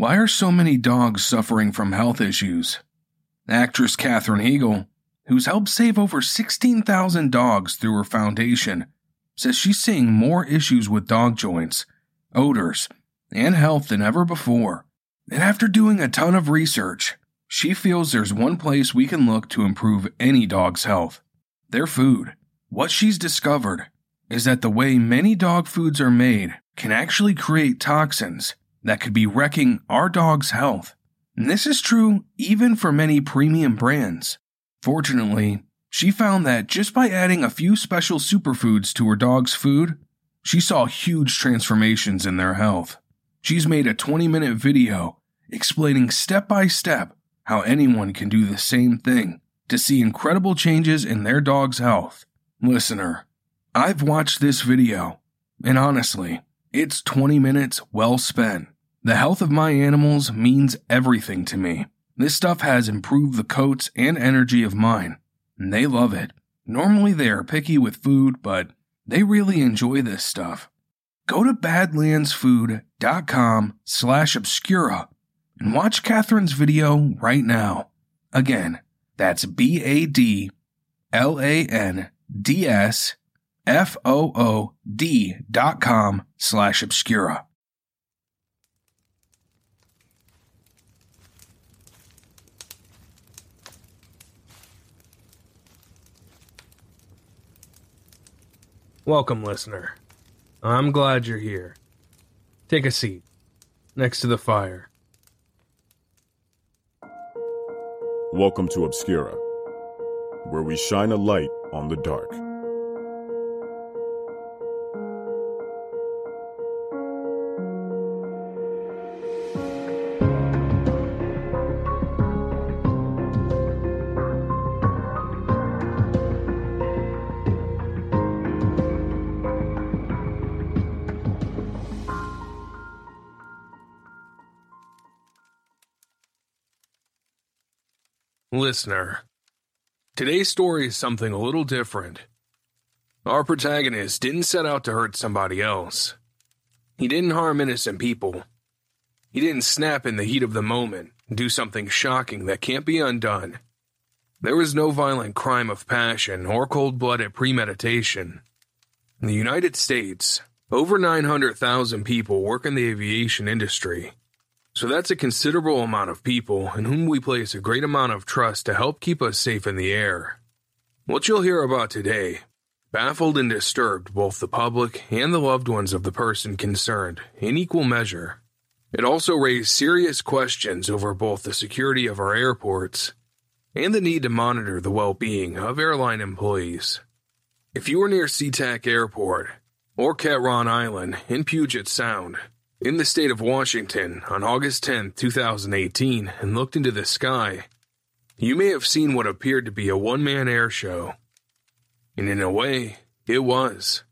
Why are so many dogs suffering from health issues? Actress Katherine Heigl, who's helped save over 16,000 dogs through her foundation, says she's seeing more issues with dog joints, odors, and health than ever before. And after doing a ton of research, she feels there's one place we can look to improve any dog's health their food. What she's discovered is that the way many dog foods are made can actually create toxins that could be wrecking our dog's health. And this is true even for many premium brands. Fortunately, she found that just by adding a few special superfoods to her dog's food, she saw huge transformations in their health. She's made a 20 minute video explaining step by step how anyone can do the same thing to see incredible changes in their dog's health. Listener, I've watched this video, and honestly, it's 20 minutes well spent. The health of my animals means everything to me. This stuff has improved the coats and energy of mine, and they love it. Normally they are picky with food, but they really enjoy this stuff. Go to badlandsfood.com slash obscura and watch Catherine's video right now. Again, that's B A D L A N D S F O O D dot com slash obscura. Welcome, listener. I'm glad you're here. Take a seat next to the fire. Welcome to Obscura, where we shine a light on the dark. Listener, today's story is something a little different. Our protagonist didn't set out to hurt somebody else. He didn't harm innocent people. He didn't snap in the heat of the moment and do something shocking that can't be undone. There was no violent crime of passion or cold blooded premeditation. In the United States, over 900,000 people work in the aviation industry. So that's a considerable amount of people in whom we place a great amount of trust to help keep us safe in the air. What you'll hear about today baffled and disturbed both the public and the loved ones of the person concerned in equal measure. It also raised serious questions over both the security of our airports and the need to monitor the well being of airline employees. If you are near SeaTac Airport or Ketron Island in Puget Sound, in the state of Washington on August 10, 2018, and looked into the sky, you may have seen what appeared to be a one man air show. And in a way, it was.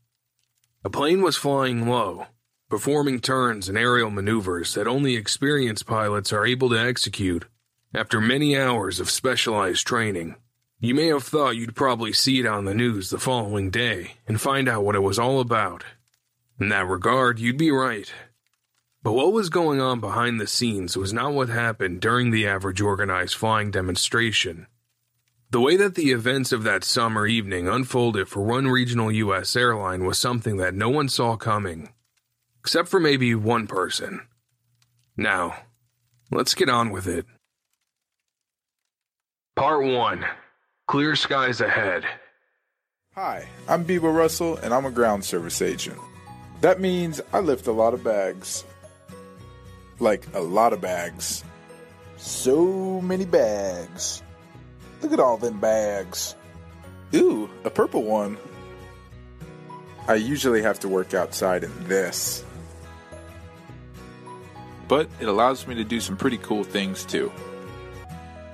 A plane was flying low, performing turns and aerial maneuvers that only experienced pilots are able to execute after many hours of specialized training. You may have thought you'd probably see it on the news the following day and find out what it was all about. In that regard, you'd be right. But what was going on behind the scenes was not what happened during the average organized flying demonstration. The way that the events of that summer evening unfolded for one regional U.S. airline was something that no one saw coming, except for maybe one person. Now, let's get on with it. Part 1 Clear Skies Ahead. Hi, I'm Beebo Russell, and I'm a ground service agent. That means I lift a lot of bags. Like a lot of bags. So many bags. Look at all them bags. Ooh, a purple one. I usually have to work outside in this. but it allows me to do some pretty cool things too.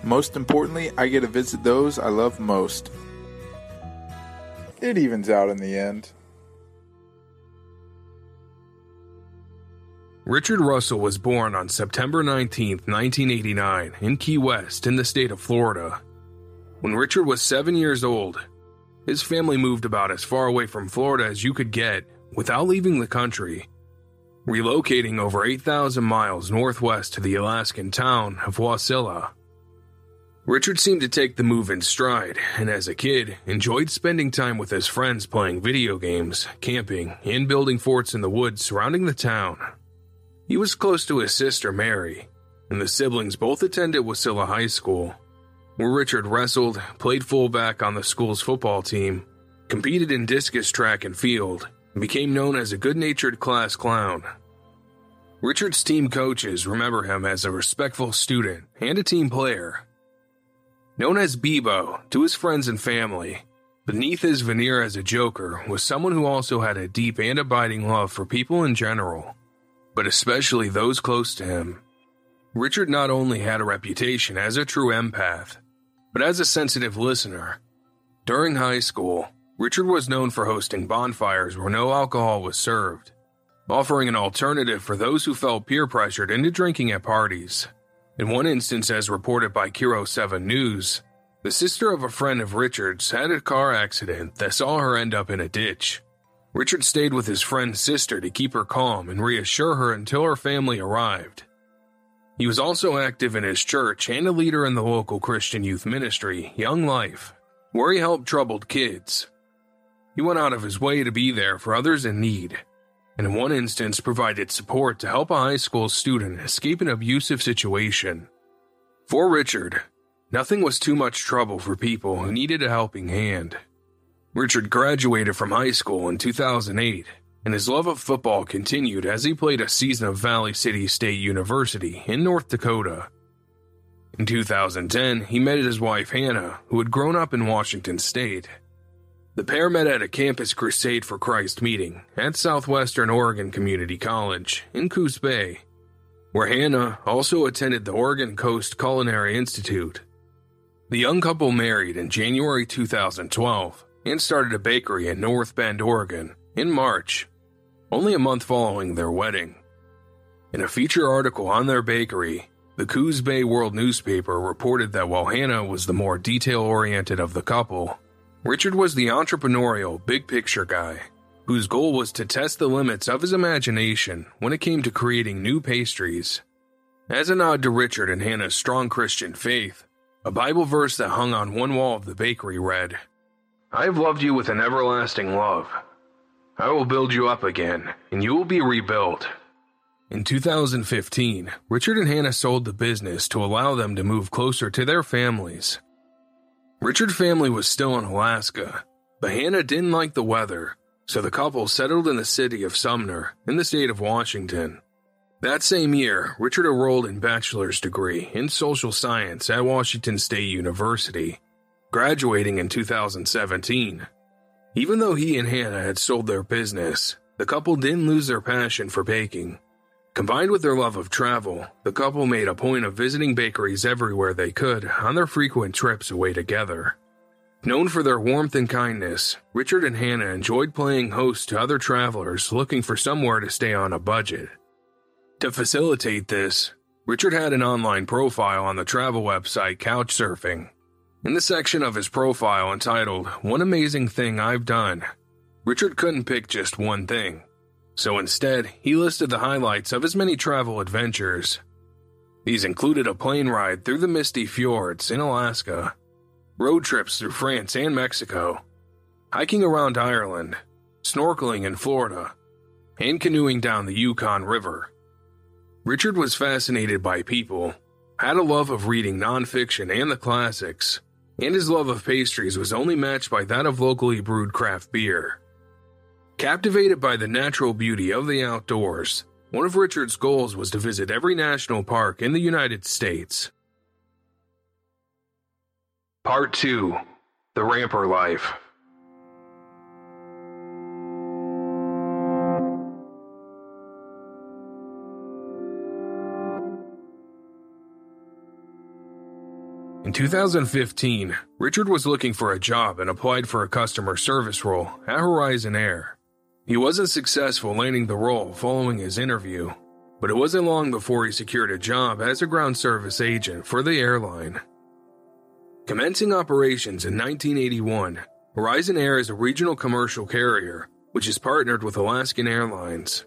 Most importantly, I get to visit those I love most. It evens out in the end. Richard Russell was born on September 19, 1989, in Key West, in the state of Florida. When Richard was seven years old, his family moved about as far away from Florida as you could get without leaving the country, relocating over 8,000 miles northwest to the Alaskan town of Wasilla. Richard seemed to take the move in stride, and as a kid, enjoyed spending time with his friends playing video games, camping, and building forts in the woods surrounding the town. He was close to his sister Mary, and the siblings both attended Wasilla High School, where Richard wrestled, played fullback on the school's football team, competed in discus track and field, and became known as a good natured class clown. Richard's team coaches remember him as a respectful student and a team player. Known as Beebo to his friends and family, beneath his veneer as a joker was someone who also had a deep and abiding love for people in general but especially those close to him. Richard not only had a reputation as a true empath, but as a sensitive listener. During high school, Richard was known for hosting bonfires where no alcohol was served, offering an alternative for those who felt peer pressured into drinking at parties. In one instance, as reported by KIRO 7 News, the sister of a friend of Richard's had a car accident that saw her end up in a ditch. Richard stayed with his friend's sister to keep her calm and reassure her until her family arrived. He was also active in his church and a leader in the local Christian youth ministry, Young Life, where he helped troubled kids. He went out of his way to be there for others in need, and in one instance provided support to help a high school student escape an abusive situation. For Richard, nothing was too much trouble for people who needed a helping hand. Richard graduated from high school in 2008, and his love of football continued as he played a season of Valley City State University in North Dakota. In 2010, he met his wife Hannah, who had grown up in Washington State. The pair met at a Campus Crusade for Christ meeting at Southwestern Oregon Community College in Coos Bay, where Hannah also attended the Oregon Coast Culinary Institute. The young couple married in January 2012 and started a bakery in North Bend, Oregon, in March, only a month following their wedding. In a feature article on their bakery, the Coos Bay World newspaper reported that while Hannah was the more detail oriented of the couple, Richard was the entrepreneurial, big picture guy, whose goal was to test the limits of his imagination when it came to creating new pastries. As a nod to Richard and Hannah's strong Christian faith, a Bible verse that hung on one wall of the bakery read, I have loved you with an everlasting love. I will build you up again, and you will be rebuilt. In 2015, Richard and Hannah sold the business to allow them to move closer to their families. Richard's family was still in Alaska, but Hannah didn't like the weather, so the couple settled in the city of Sumner in the state of Washington. That same year, Richard enrolled in bachelor's degree in social science at Washington State University graduating in 2017. Even though he and Hannah had sold their business, the couple didn't lose their passion for baking. Combined with their love of travel, the couple made a point of visiting bakeries everywhere they could on their frequent trips away together. Known for their warmth and kindness, Richard and Hannah enjoyed playing host to other travelers looking for somewhere to stay on a budget. To facilitate this, Richard had an online profile on the travel website Couchsurfing in the section of his profile entitled, One Amazing Thing I've Done, Richard couldn't pick just one thing. So instead, he listed the highlights of his many travel adventures. These included a plane ride through the misty fjords in Alaska, road trips through France and Mexico, hiking around Ireland, snorkeling in Florida, and canoeing down the Yukon River. Richard was fascinated by people, had a love of reading nonfiction and the classics, and his love of pastries was only matched by that of locally brewed craft beer. Captivated by the natural beauty of the outdoors, one of Richard's goals was to visit every national park in the United States. Part 2 The Ramper Life In 2015, Richard was looking for a job and applied for a customer service role at Horizon Air. He wasn't successful landing the role following his interview, but it wasn't long before he secured a job as a ground service agent for the airline. Commencing operations in 1981, Horizon Air is a regional commercial carrier which is partnered with Alaskan Airlines.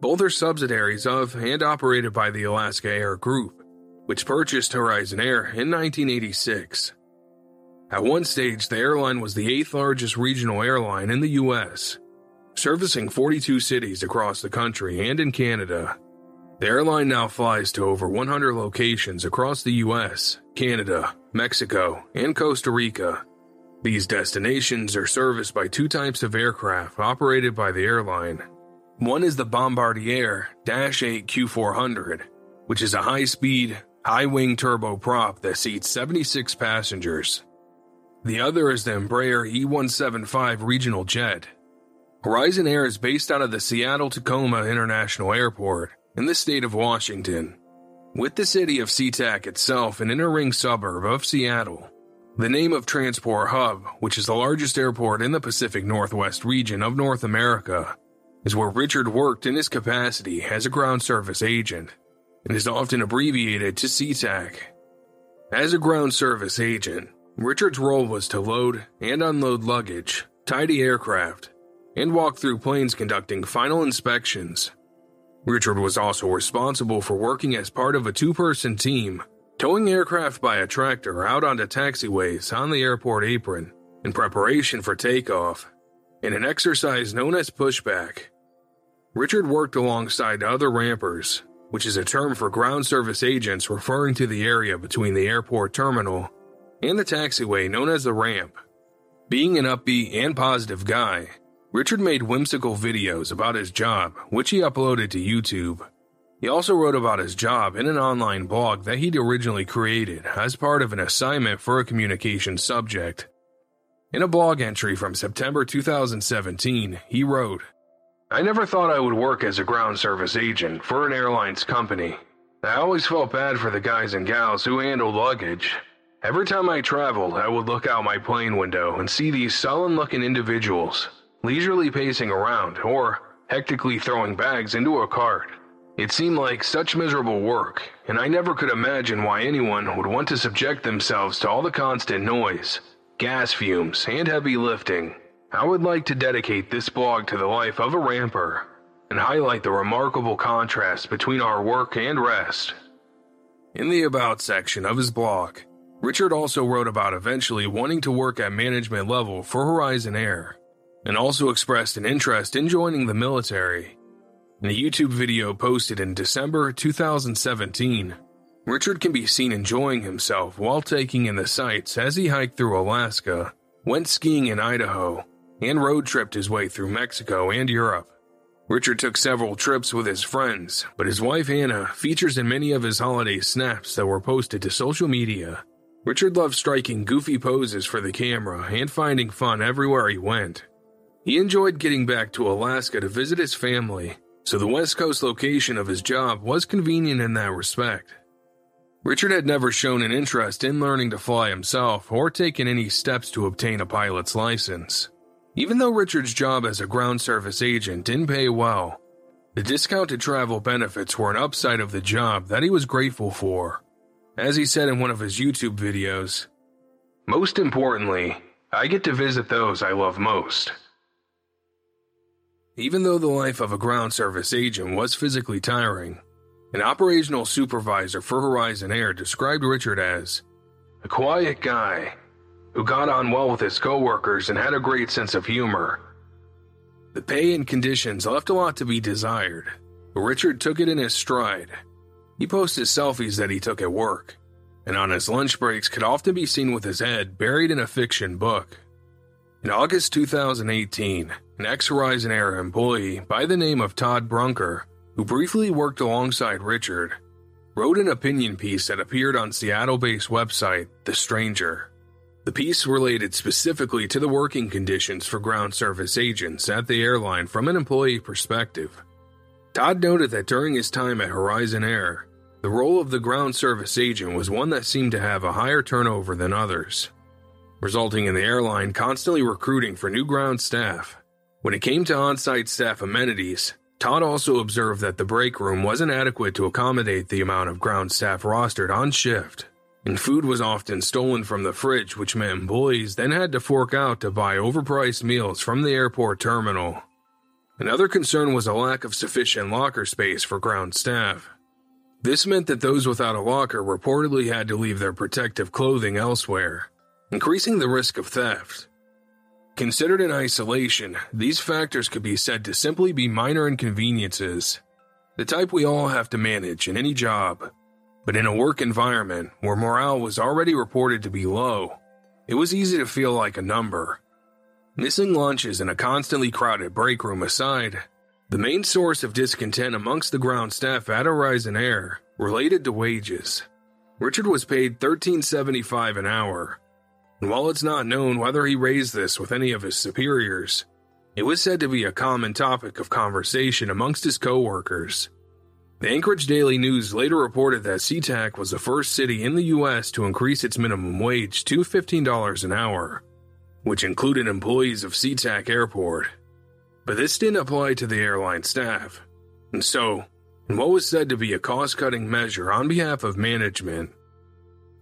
Both are subsidiaries of and operated by the Alaska Air Group, which purchased Horizon Air in 1986. At one stage, the airline was the eighth largest regional airline in the U.S., servicing 42 cities across the country and in Canada. The airline now flies to over 100 locations across the US, Canada, Mexico, and Costa Rica. These destinations are serviced by two types of aircraft operated by the airline. One is the Bombardier Dash 8 Q400, which is a high speed, high wing turboprop that seats 76 passengers. The other is the Embraer E175 regional jet. Horizon Air is based out of the Seattle Tacoma International Airport in the state of Washington, with the city of SeaTac itself an inner ring suburb of Seattle. The name of Transport Hub, which is the largest airport in the Pacific Northwest region of North America, is where Richard worked in his capacity as a ground service agent and is often abbreviated to SeaTac. As a ground service agent, Richard's role was to load and unload luggage, tidy aircraft, and walk through planes conducting final inspections Richard was also responsible for working as part of a two person team, towing aircraft by a tractor out onto taxiways on the airport apron in preparation for takeoff, in an exercise known as pushback. Richard worked alongside other rampers, which is a term for ground service agents referring to the area between the airport terminal and the taxiway known as the ramp. Being an upbeat and positive guy, Richard made whimsical videos about his job, which he uploaded to YouTube. He also wrote about his job in an online blog that he'd originally created as part of an assignment for a communication subject. In a blog entry from September 2017, he wrote, I never thought I would work as a ground service agent for an airlines company. I always felt bad for the guys and gals who handled luggage. Every time I traveled, I would look out my plane window and see these sullen looking individuals leisurely pacing around or hectically throwing bags into a cart. It seemed like such miserable work, and I never could imagine why anyone would want to subject themselves to all the constant noise, gas fumes, and heavy lifting. I would like to dedicate this blog to the life of a ramper and highlight the remarkable contrast between our work and rest. In the About section of his blog, Richard also wrote about eventually wanting to work at management level for Horizon Air and also expressed an interest in joining the military. In a YouTube video posted in December 2017, Richard can be seen enjoying himself while taking in the sights as he hiked through Alaska, went skiing in Idaho, and road tripped his way through Mexico and Europe. Richard took several trips with his friends, but his wife Hannah features in many of his holiday snaps that were posted to social media. Richard loved striking goofy poses for the camera and finding fun everywhere he went. He enjoyed getting back to Alaska to visit his family, so the West Coast location of his job was convenient in that respect. Richard had never shown an interest in learning to fly himself or taken any steps to obtain a pilot's license. Even though Richard's job as a ground service agent didn't pay well, the discounted travel benefits were an upside of the job that he was grateful for. As he said in one of his YouTube videos, Most importantly, I get to visit those I love most. Even though the life of a ground service agent was physically tiring, an operational supervisor for Horizon Air described Richard as a quiet guy who got on well with his coworkers and had a great sense of humor. The pay and conditions left a lot to be desired, but Richard took it in his stride. He posted selfies that he took at work, and on his lunch breaks could often be seen with his head buried in a fiction book. In August 2018, an ex Horizon Air employee by the name of Todd Brunker, who briefly worked alongside Richard, wrote an opinion piece that appeared on Seattle based website The Stranger. The piece related specifically to the working conditions for ground service agents at the airline from an employee perspective. Todd noted that during his time at Horizon Air, the role of the ground service agent was one that seemed to have a higher turnover than others, resulting in the airline constantly recruiting for new ground staff. When it came to on site staff amenities, Todd also observed that the break room wasn't adequate to accommodate the amount of ground staff rostered on shift, and food was often stolen from the fridge, which meant employees then had to fork out to buy overpriced meals from the airport terminal. Another concern was a lack of sufficient locker space for ground staff. This meant that those without a locker reportedly had to leave their protective clothing elsewhere, increasing the risk of theft. Considered in isolation, these factors could be said to simply be minor inconveniences, the type we all have to manage in any job. But in a work environment where morale was already reported to be low, it was easy to feel like a number. Missing lunches and a constantly crowded break room aside, the main source of discontent amongst the ground staff at Horizon Air related to wages. Richard was paid $13.75 an hour, and while it's not known whether he raised this with any of his superiors, it was said to be a common topic of conversation amongst his coworkers. The Anchorage Daily News later reported that SeaTac was the first city in the U.S. to increase its minimum wage to $15 an hour which included employees of SeaTac Airport. But this didn't apply to the airline staff. And so, in what was said to be a cost cutting measure on behalf of management,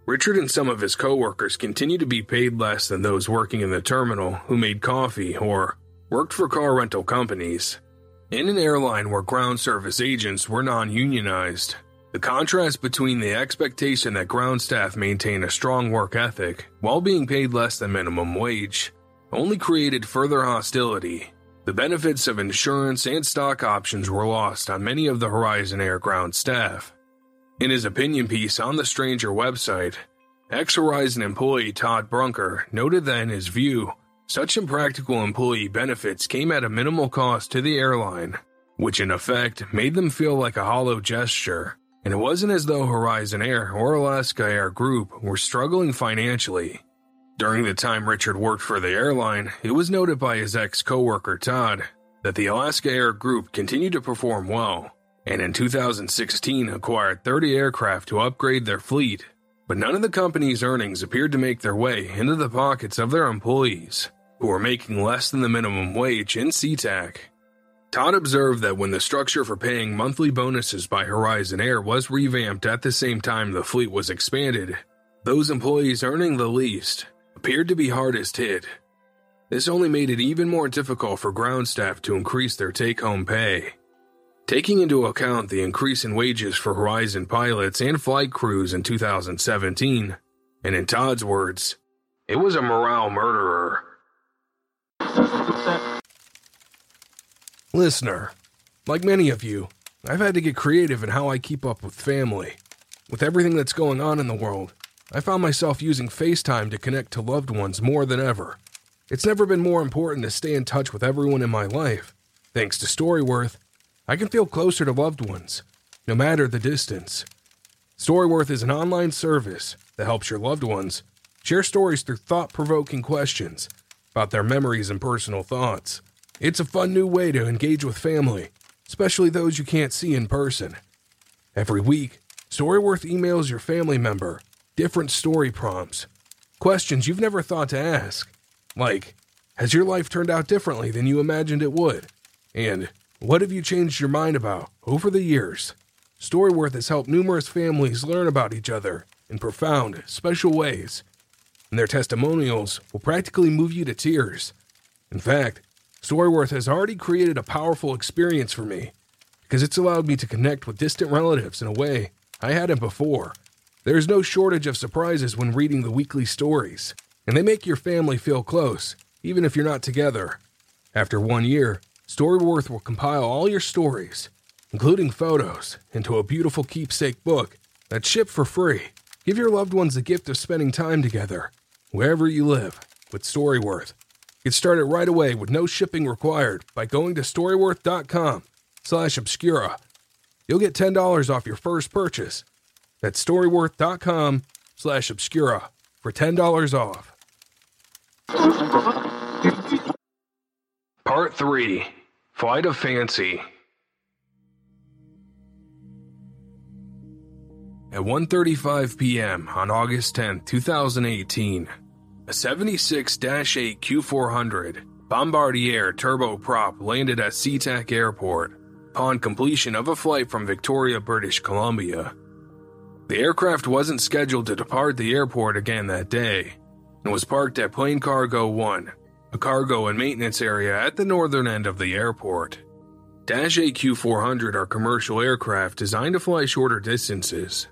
Richard and some of his coworkers continued to be paid less than those working in the terminal who made coffee or worked for car rental companies. In an airline where ground service agents were non unionized, the contrast between the expectation that ground staff maintain a strong work ethic while being paid less than minimum wage only created further hostility. The benefits of insurance and stock options were lost on many of the Horizon Air ground staff. In his opinion piece on the Stranger website, ex Horizon employee Todd Brunker noted that in his view, such impractical employee benefits came at a minimal cost to the airline, which in effect made them feel like a hollow gesture and it wasn't as though Horizon Air or Alaska Air Group were struggling financially. During the time Richard worked for the airline, it was noted by his ex coworker Todd that the Alaska Air Group continued to perform well, and in 2016 acquired 30 aircraft to upgrade their fleet. But none of the company's earnings appeared to make their way into the pockets of their employees, who were making less than the minimum wage in SeaTac. Todd observed that when the structure for paying monthly bonuses by Horizon Air was revamped at the same time the fleet was expanded, those employees earning the least appeared to be hardest hit. This only made it even more difficult for ground staff to increase their take home pay. Taking into account the increase in wages for Horizon pilots and flight crews in 2017, and in Todd's words, it was a morale murderer. Listener, like many of you, I've had to get creative in how I keep up with family. With everything that's going on in the world, I found myself using FaceTime to connect to loved ones more than ever. It's never been more important to stay in touch with everyone in my life. Thanks to Storyworth, I can feel closer to loved ones, no matter the distance. Storyworth is an online service that helps your loved ones share stories through thought provoking questions about their memories and personal thoughts. It's a fun new way to engage with family, especially those you can't see in person. Every week, Storyworth emails your family member different story prompts, questions you've never thought to ask, like, Has your life turned out differently than you imagined it would? And what have you changed your mind about over the years? Storyworth has helped numerous families learn about each other in profound, special ways, and their testimonials will practically move you to tears. In fact, Storyworth has already created a powerful experience for me because it's allowed me to connect with distant relatives in a way I hadn't before. There is no shortage of surprises when reading the weekly stories, and they make your family feel close, even if you're not together. After one year, Storyworth will compile all your stories, including photos, into a beautiful keepsake book that's shipped for free. Give your loved ones the gift of spending time together, wherever you live, with Storyworth. Get started right away with no shipping required by going to storyworth.com slash obscura. You'll get $10 off your first purchase. That's storyworth.com slash obscura for $10 off. Part 3 Flight of Fancy At 1:35 p.m. on August 10, 2018, a 76-8 Q400 Bombardier turboprop landed at SeaTac Airport upon completion of a flight from Victoria, British Columbia. The aircraft wasn't scheduled to depart the airport again that day and was parked at Plane Cargo 1, a cargo and maintenance area at the northern end of the airport. Dash 8 Q400 are commercial aircraft designed to fly shorter distances.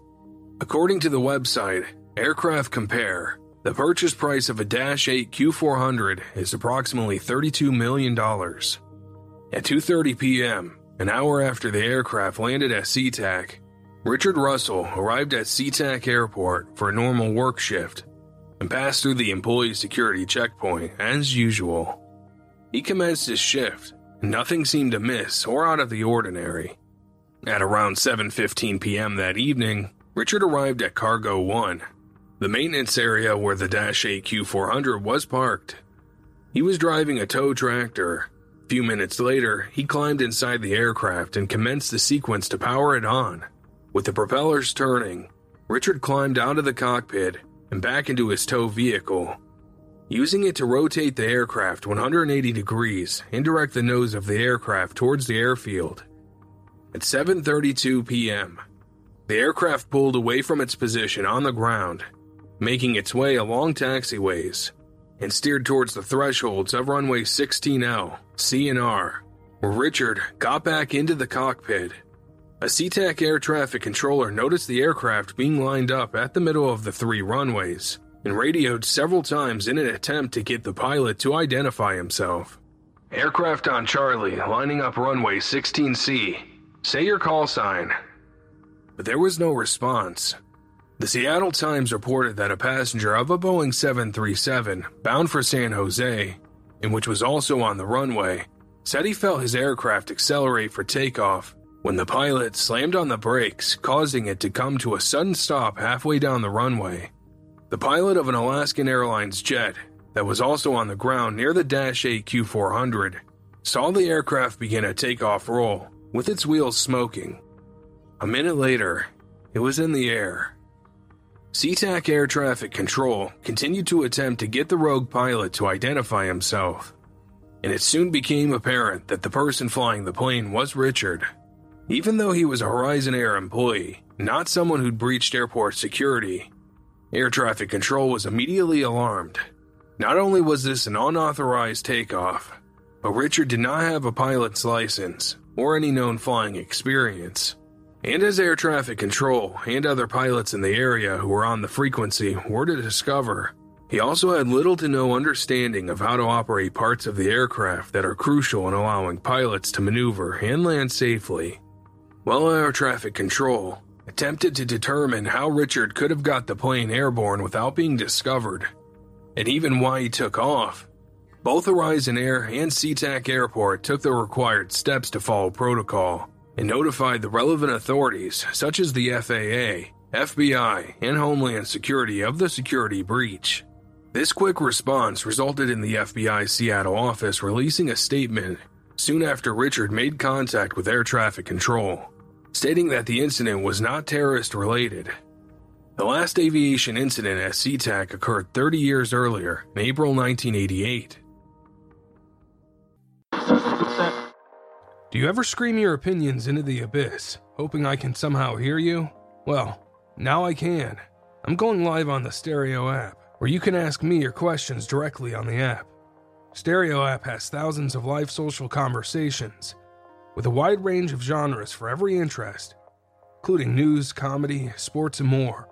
According to the website Aircraft Compare, the purchase price of a Dash 8 Q400 is approximately $32 million. At 2:30 p.m., an hour after the aircraft landed at SeaTac, Richard Russell arrived at SeaTac Airport for a normal work shift and passed through the employee security checkpoint as usual. He commenced his shift, and nothing seemed amiss or out of the ordinary. At around 7:15 p.m. that evening, Richard arrived at Cargo 1 the maintenance area where the Dash 8 Q400 was parked. He was driving a tow tractor. A few minutes later, he climbed inside the aircraft and commenced the sequence to power it on. With the propellers turning, Richard climbed out of the cockpit and back into his tow vehicle, using it to rotate the aircraft 180 degrees and direct the nose of the aircraft towards the airfield. At 7:32 p.m., the aircraft pulled away from its position on the ground making its way along taxiways, and steered towards the thresholds of runway 16L, C and R, where Richard got back into the cockpit. A SeaTac air traffic controller noticed the aircraft being lined up at the middle of the three runways and radioed several times in an attempt to get the pilot to identify himself. Aircraft on Charlie lining up runway 16C. Say your call sign. But there was no response. The Seattle Times reported that a passenger of a Boeing 737 bound for San Jose, and which was also on the runway, said he felt his aircraft accelerate for takeoff when the pilot slammed on the brakes, causing it to come to a sudden stop halfway down the runway. The pilot of an Alaskan Airlines jet that was also on the ground near the Dash 8 Q400 saw the aircraft begin a takeoff roll with its wheels smoking. A minute later, it was in the air SeaTac Air Traffic Control continued to attempt to get the rogue pilot to identify himself, and it soon became apparent that the person flying the plane was Richard. Even though he was a Horizon Air employee, not someone who'd breached airport security, air traffic control was immediately alarmed. Not only was this an unauthorized takeoff, but Richard did not have a pilot's license or any known flying experience. And as air traffic control and other pilots in the area who were on the frequency were to discover, he also had little to no understanding of how to operate parts of the aircraft that are crucial in allowing pilots to maneuver and land safely. While air traffic control attempted to determine how Richard could have got the plane airborne without being discovered, and even why he took off, both Horizon Air and SeaTac Airport took the required steps to follow protocol and notified the relevant authorities, such as the FAA, FBI, and Homeland Security, of the security breach. This quick response resulted in the FBI Seattle office releasing a statement soon after Richard made contact with air traffic control, stating that the incident was not terrorist related. The last aviation incident at SeaTac occurred 30 years earlier, in April 1988. Do you ever scream your opinions into the abyss, hoping I can somehow hear you? Well, now I can. I'm going live on the Stereo app, where you can ask me your questions directly on the app. Stereo app has thousands of live social conversations, with a wide range of genres for every interest, including news, comedy, sports, and more.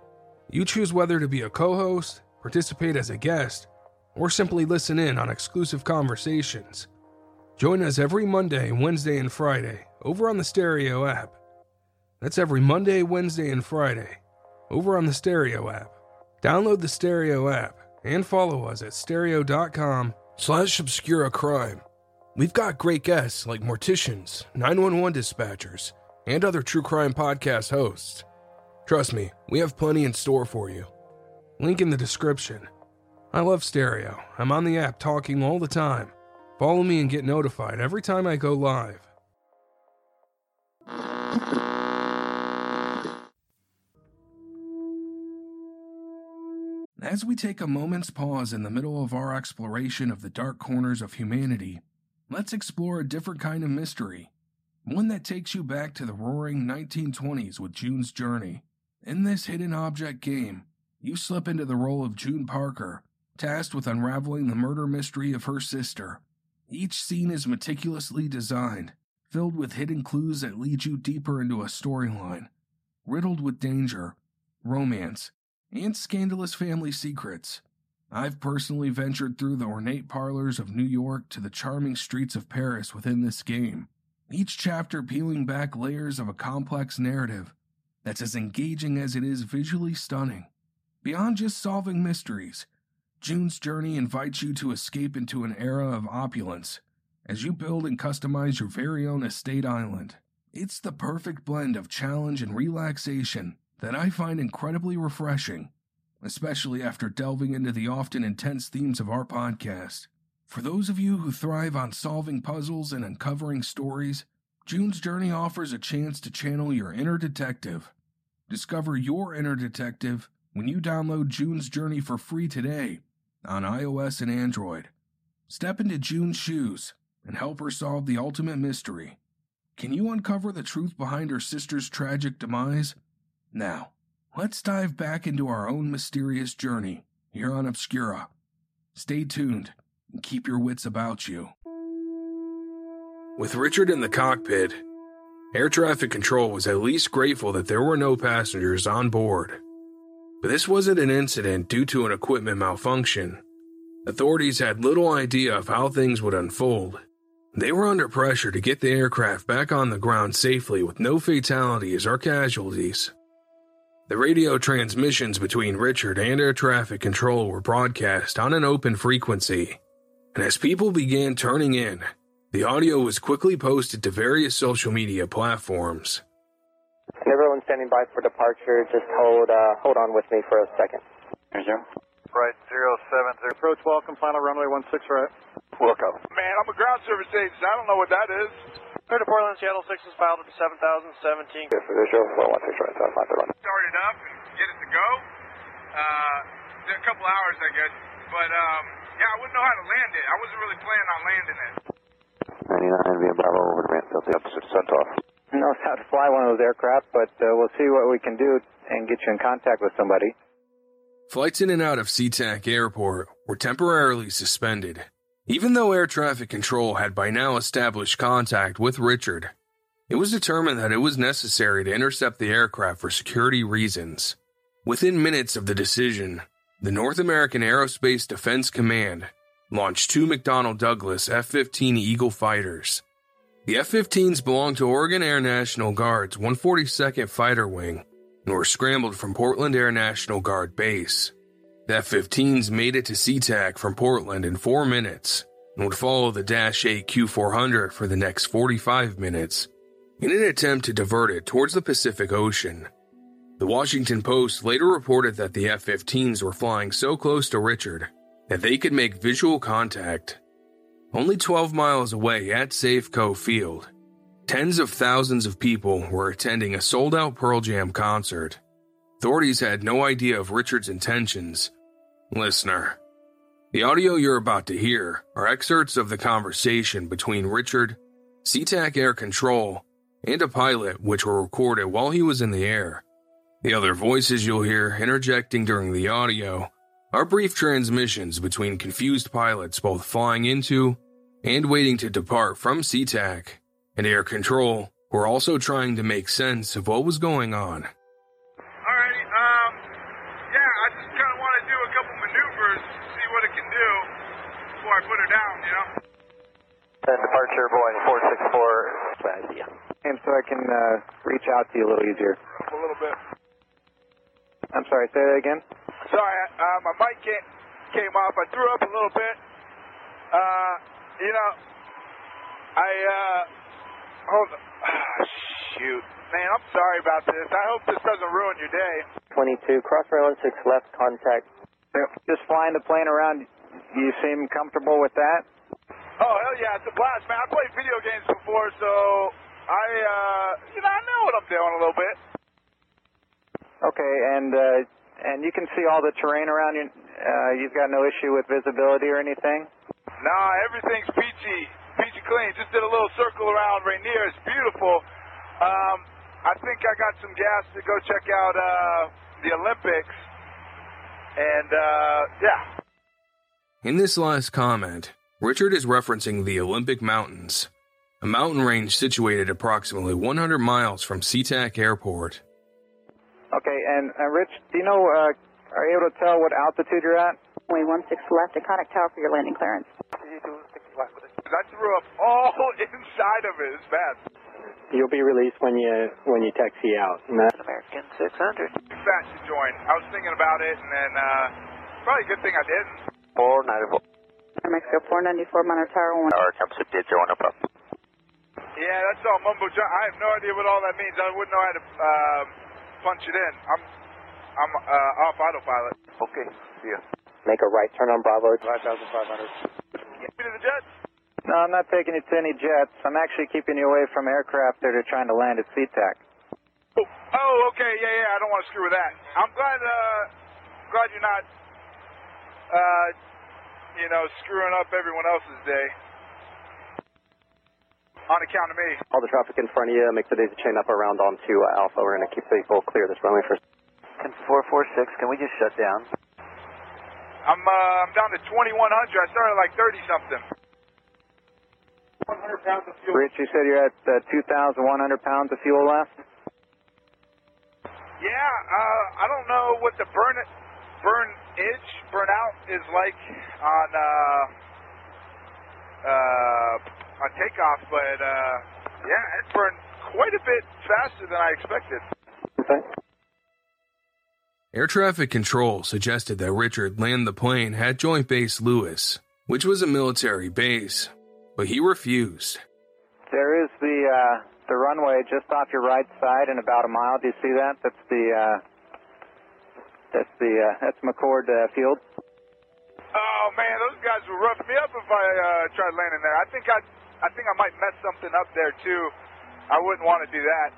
You choose whether to be a co host, participate as a guest, or simply listen in on exclusive conversations. Join us every Monday, Wednesday, and Friday over on the Stereo app. That's every Monday, Wednesday, and Friday over on the Stereo app. Download the Stereo app and follow us at stereo.com slash obscura crime. We've got great guests like morticians, 911 dispatchers, and other true crime podcast hosts. Trust me, we have plenty in store for you. Link in the description. I love stereo. I'm on the app talking all the time. Follow me and get notified every time I go live. As we take a moment's pause in the middle of our exploration of the dark corners of humanity, let's explore a different kind of mystery. One that takes you back to the roaring 1920s with June's Journey. In this hidden object game, you slip into the role of June Parker, tasked with unraveling the murder mystery of her sister. Each scene is meticulously designed, filled with hidden clues that lead you deeper into a storyline, riddled with danger, romance, and scandalous family secrets. I've personally ventured through the ornate parlors of New York to the charming streets of Paris within this game, each chapter peeling back layers of a complex narrative that's as engaging as it is visually stunning. Beyond just solving mysteries, June's journey invites you to escape into an era of opulence as you build and customize your very own estate island. It's the perfect blend of challenge and relaxation that I find incredibly refreshing, especially after delving into the often intense themes of our podcast. For those of you who thrive on solving puzzles and uncovering stories, June's Journey offers a chance to channel your inner detective. Discover your inner detective when you download June's Journey for free today on iOS and Android. Step into June's shoes and help her solve the ultimate mystery. Can you uncover the truth behind her sister's tragic demise? Now, let's dive back into our own mysterious journey here on Obscura. Stay tuned and keep your wits about you. With Richard in the cockpit, air traffic control was at least grateful that there were no passengers on board. But this wasn't an incident due to an equipment malfunction. Authorities had little idea of how things would unfold. They were under pressure to get the aircraft back on the ground safely with no fatalities or casualties. The radio transmissions between Richard and air traffic control were broadcast on an open frequency, and as people began turning in, the audio was quickly posted to various social media platforms. Everyone standing by for departure, just hold uh, hold on with me for a second. Zero. Right, zero seven zero. Approach welcome, final runway one six right. Welcome. Man, I'm a ground service agent. I don't know what that is. Clear to Portland, Seattle 6 is filed at 7017. Good for visual, four one six right, so five run. Start it up and get it to go. Uh, a couple hours, I guess. But um, yeah, I wouldn't know how to land it. I wasn't really planning on landing it. 99 via Bravo over to Mansfield, the opposite sent off. Knows how to fly one of those aircraft, but uh, we'll see what we can do and get you in contact with somebody. Flights in and out of SeaTac Airport were temporarily suspended, even though air traffic control had by now established contact with Richard. It was determined that it was necessary to intercept the aircraft for security reasons. Within minutes of the decision, the North American Aerospace Defense Command launched two McDonnell Douglas F 15 Eagle fighters. The F 15s belonged to Oregon Air National Guard's 142nd Fighter Wing and were scrambled from Portland Air National Guard Base. The F 15s made it to SeaTac from Portland in four minutes and would follow the Dash 8 Q 400 for the next 45 minutes in an attempt to divert it towards the Pacific Ocean. The Washington Post later reported that the F 15s were flying so close to Richard that they could make visual contact. Only 12 miles away at Safeco Field, tens of thousands of people were attending a sold out Pearl Jam concert. Authorities had no idea of Richard's intentions. Listener, the audio you're about to hear are excerpts of the conversation between Richard, SeaTac Air Control, and a pilot which were recorded while he was in the air. The other voices you'll hear interjecting during the audio are brief transmissions between confused pilots both flying into and waiting to depart from SeaTac and air control were also trying to make sense of what was going on. Alrighty, um, yeah, I just kind of want to do a couple maneuvers, see what it can do before I put her down, you know? Then departure, Boeing 464. Yeah. And so I can uh, reach out to you a little easier. A little bit. I'm sorry, say that again? Sorry, uh, my mic came, came off. I threw up a little bit. Uh, you know, I, uh, hold on. Ah, shoot. Man, I'm sorry about this. I hope this doesn't ruin your day. 22, cross runway 16 left, contact. Just flying the plane around, you seem comfortable with that? Oh, hell yeah, it's a blast, man. I played video games before, so I, uh, you know, I know what I'm doing a little bit. Okay, and uh, And you can see all the terrain around you. Uh, you've got no issue with visibility or anything? Nah, everything's peachy, peachy clean. Just did a little circle around Rainier. It's beautiful. Um, I think I got some gas to go check out uh, the Olympics. And, uh, yeah. In this last comment, Richard is referencing the Olympic Mountains, a mountain range situated approximately 100 miles from SeaTac Airport. Okay, and uh, Rich, do you know, uh, are you able to tell what altitude you're at? Way 16 left at contact tower for your landing clearance. I threw up all inside of it. It's bad. You'll be released when you when you taxi out. And American 600. Fat to join. I was thinking about it, and then uh, probably a good thing I didn't. 494. Mexico 494 Monitor Tower 1. Our attempts to did join up. Yeah, that's all mumbo jumbo. I have no idea what all that means. I wouldn't know how to um, punch it in. I'm I'm uh, off autopilot. Okay, see ya. Make a right turn on Bravo. 5500. Get me to the jets. No, I'm not taking you to any jets. I'm actually keeping you away from aircraft that are trying to land at SeaTac. Oh, okay, yeah, yeah. I don't want to screw with that. I'm glad, uh, glad you're not, uh, you know, screwing up everyone else's day. On account of me. All the traffic in front of you, make the daisy chain up around onto uh, Alpha. We're going to keep people clear this runway for Can 446, can we just shut down? I'm, uh, I'm down to 2100. I started like 30 something. 100 pounds of fuel. Rich, you said you're at uh, 2,100 pounds of fuel left? Yeah, uh, I don't know what the burn burn itch burnout is like on uh, uh, on takeoff, but uh, yeah, it burned quite a bit faster than I expected. Air traffic control suggested that Richard land the plane at Joint Base Lewis, which was a military base, but he refused. There is the uh, the runway just off your right side in about a mile. Do you see that? That's the uh, that's the uh, that's McChord uh, Field. Oh man, those guys would rough me up if I uh, tried landing there. I think I I think I might mess something up there too. I wouldn't want to do that.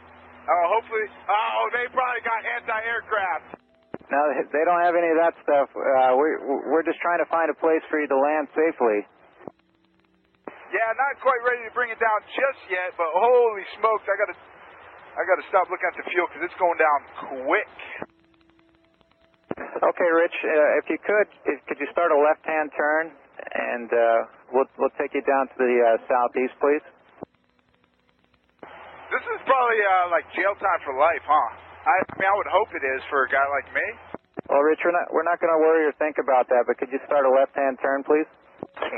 Oh, hopefully. Oh, they probably got anti-aircraft. No, they don't have any of that stuff. Uh, we we're just trying to find a place for you to land safely. Yeah, not quite ready to bring it down just yet, but holy smokes, I gotta, I gotta stop looking at the fuel because it's going down quick. Okay, Rich, uh, if you could, if, could you start a left-hand turn, and uh, we'll, we'll take you down to the uh, southeast, please. This is probably uh, like jail time for life, huh? I, I mean, I would hope it is for a guy like me. Well, Rich, we're not, we're not going to worry or think about that, but could you start a left-hand turn, please? 2,